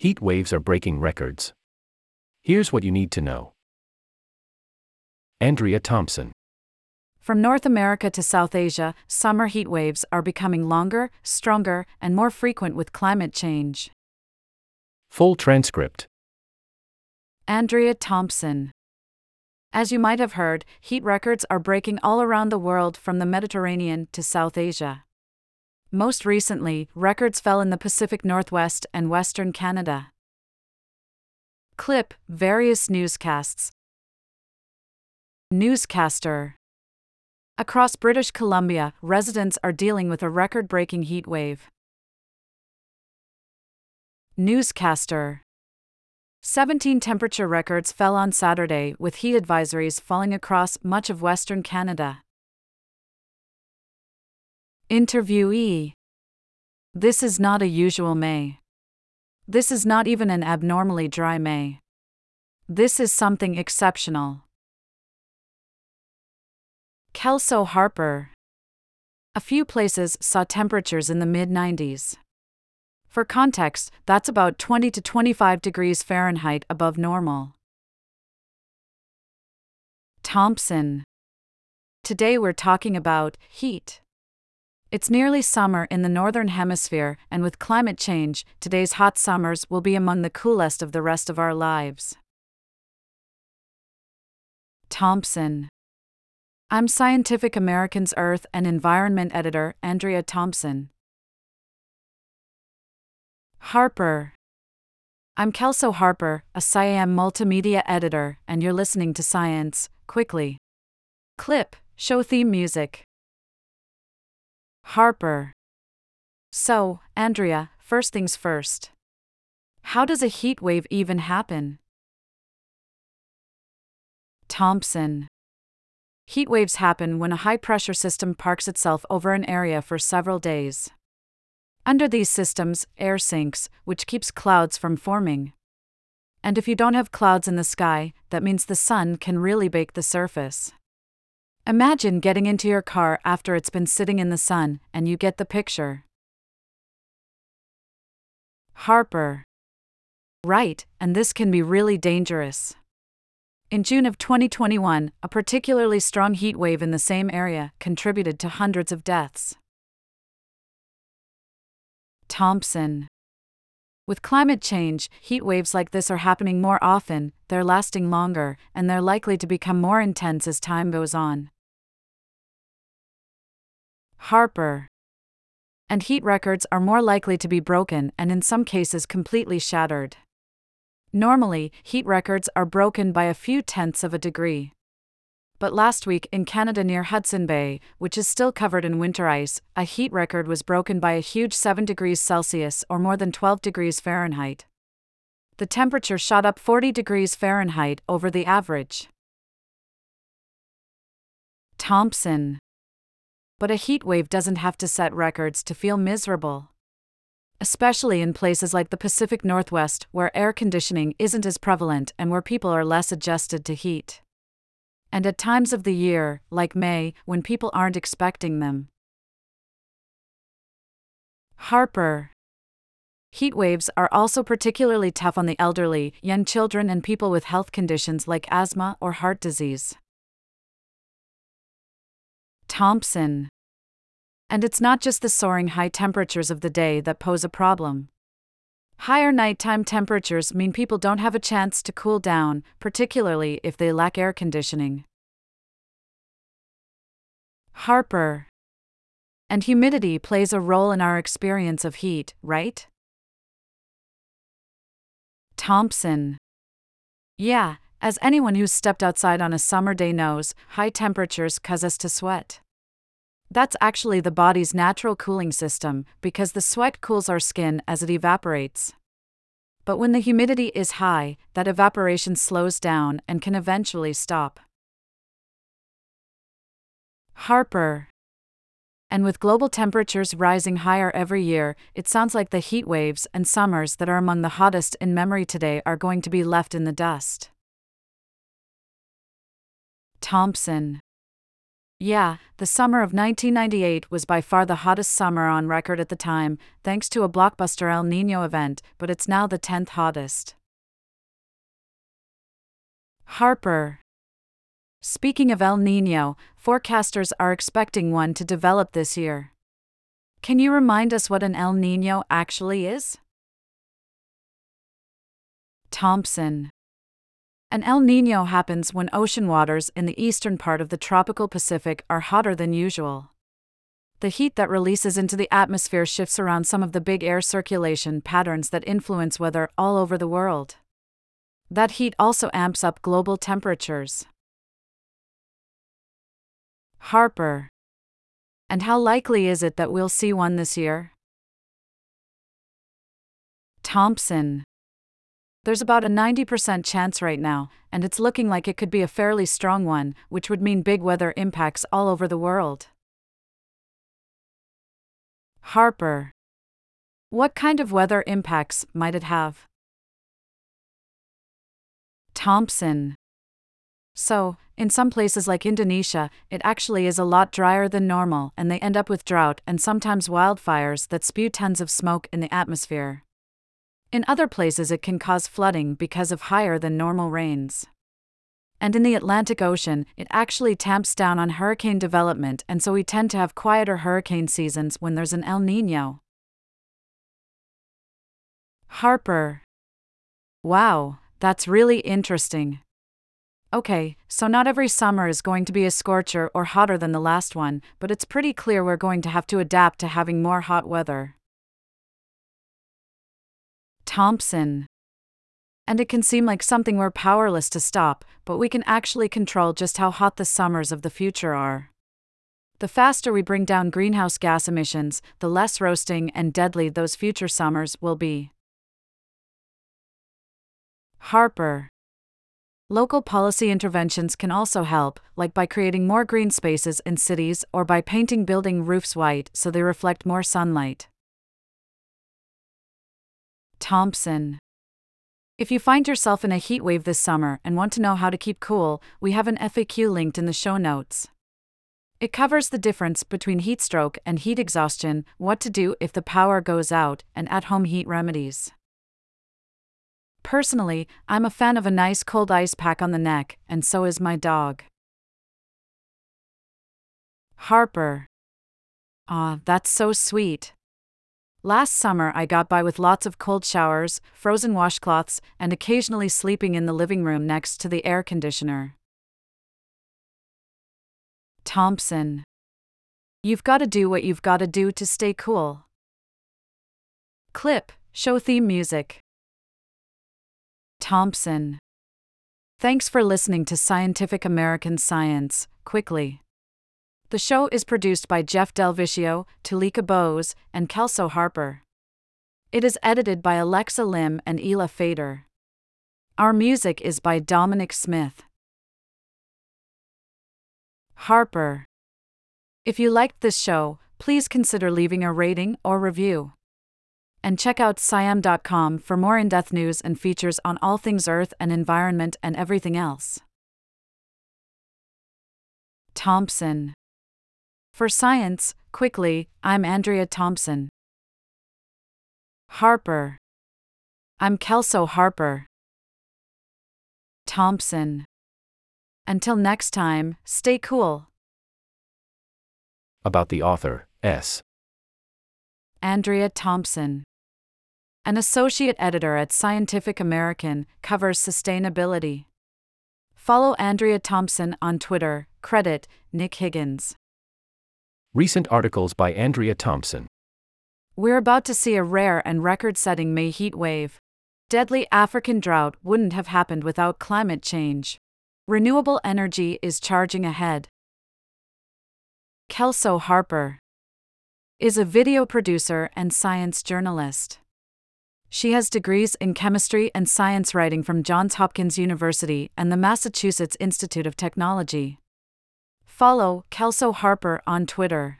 Heat waves are breaking records. Here's what you need to know. Andrea Thompson. From North America to South Asia, summer heat waves are becoming longer, stronger, and more frequent with climate change. Full transcript. Andrea Thompson. As you might have heard, heat records are breaking all around the world from the Mediterranean to South Asia. Most recently, records fell in the Pacific Northwest and Western Canada. Clip Various newscasts. Newscaster Across British Columbia, residents are dealing with a record breaking heat wave. Newscaster 17 temperature records fell on Saturday, with heat advisories falling across much of Western Canada. Interviewee This is not a usual May. This is not even an abnormally dry May. This is something exceptional. Kelso Harper A few places saw temperatures in the mid 90s. For context, that's about 20 to 25 degrees Fahrenheit above normal. Thompson Today we're talking about heat. It's nearly summer in the Northern Hemisphere, and with climate change, today's hot summers will be among the coolest of the rest of our lives. Thompson. I'm Scientific American's Earth and Environment editor, Andrea Thompson. Harper. I'm Kelso Harper, a SciAm multimedia editor, and you're listening to Science Quickly. Clip Show theme music. Harper. So, Andrea, first things first. How does a heat wave even happen? Thompson. Heat waves happen when a high pressure system parks itself over an area for several days. Under these systems, air sinks, which keeps clouds from forming. And if you don't have clouds in the sky, that means the sun can really bake the surface. Imagine getting into your car after it's been sitting in the sun, and you get the picture. Harper. Right, and this can be really dangerous. In June of 2021, a particularly strong heat wave in the same area contributed to hundreds of deaths. Thompson. With climate change, heat waves like this are happening more often, they're lasting longer, and they're likely to become more intense as time goes on. Harper. And heat records are more likely to be broken and in some cases completely shattered. Normally, heat records are broken by a few tenths of a degree. But last week in Canada near Hudson Bay, which is still covered in winter ice, a heat record was broken by a huge 7 degrees Celsius or more than 12 degrees Fahrenheit. The temperature shot up 40 degrees Fahrenheit over the average. Thompson. But a heat wave doesn't have to set records to feel miserable. Especially in places like the Pacific Northwest, where air conditioning isn't as prevalent and where people are less adjusted to heat. And at times of the year, like May, when people aren't expecting them. Harper. Heat waves are also particularly tough on the elderly, young children, and people with health conditions like asthma or heart disease. Thompson. And it's not just the soaring high temperatures of the day that pose a problem. Higher nighttime temperatures mean people don't have a chance to cool down, particularly if they lack air conditioning. Harper. And humidity plays a role in our experience of heat, right? Thompson. Yeah, as anyone who's stepped outside on a summer day knows, high temperatures cause us to sweat. That's actually the body's natural cooling system, because the sweat cools our skin as it evaporates. But when the humidity is high, that evaporation slows down and can eventually stop. Harper. And with global temperatures rising higher every year, it sounds like the heat waves and summers that are among the hottest in memory today are going to be left in the dust. Thompson. Yeah, the summer of 1998 was by far the hottest summer on record at the time, thanks to a blockbuster El Nino event, but it's now the 10th hottest. Harper. Speaking of El Nino, forecasters are expecting one to develop this year. Can you remind us what an El Nino actually is? Thompson. An El Nino happens when ocean waters in the eastern part of the tropical Pacific are hotter than usual. The heat that releases into the atmosphere shifts around some of the big air circulation patterns that influence weather all over the world. That heat also amps up global temperatures. Harper. And how likely is it that we'll see one this year? Thompson. There's about a 90% chance right now, and it's looking like it could be a fairly strong one, which would mean big weather impacts all over the world. Harper. What kind of weather impacts might it have? Thompson. So, in some places like Indonesia, it actually is a lot drier than normal, and they end up with drought and sometimes wildfires that spew tons of smoke in the atmosphere. In other places, it can cause flooding because of higher than normal rains. And in the Atlantic Ocean, it actually tamps down on hurricane development, and so we tend to have quieter hurricane seasons when there's an El Nino. Harper. Wow, that's really interesting. Okay, so not every summer is going to be a scorcher or hotter than the last one, but it's pretty clear we're going to have to adapt to having more hot weather. Thompson. And it can seem like something we're powerless to stop, but we can actually control just how hot the summers of the future are. The faster we bring down greenhouse gas emissions, the less roasting and deadly those future summers will be. Harper. Local policy interventions can also help, like by creating more green spaces in cities or by painting building roofs white so they reflect more sunlight. Thompson. If you find yourself in a heat wave this summer and want to know how to keep cool, we have an FAQ linked in the show notes. It covers the difference between heat stroke and heat exhaustion, what to do if the power goes out, and at home heat remedies. Personally, I'm a fan of a nice cold ice pack on the neck, and so is my dog. Harper. Ah, that's so sweet. Last summer, I got by with lots of cold showers, frozen washcloths, and occasionally sleeping in the living room next to the air conditioner. Thompson. You've got to do what you've got to do to stay cool. Clip, show theme music. Thompson. Thanks for listening to Scientific American Science, quickly. The show is produced by Jeff DelViscio, Tulika Bose, and Kelso Harper. It is edited by Alexa Lim and Elah Feder. Our music is by Dominic Smith. Harper. If you liked this show, please consider leaving a rating or review. And check out SciAm.com for more in depth news and features on all things Earth and environment and everything else. Thompson. For science, quickly, I'm Andrea Thompson. Harper. I'm Kelso Harper. Thompson. Until next time, stay cool. About the author, S. Andrea Thompson. An associate editor at Scientific American, covers sustainability. Follow Andrea Thompson on Twitter, credit Nick Higgins. Recent articles by Andrea Thompson. We're about to see a rare and record setting May heat wave. Deadly African drought wouldn't have happened without climate change. Renewable energy is charging ahead. Kelso Harper is a video producer and science journalist. She has degrees in chemistry and science writing from Johns Hopkins University and the Massachusetts Institute of Technology. Follow Kelso Harper on Twitter.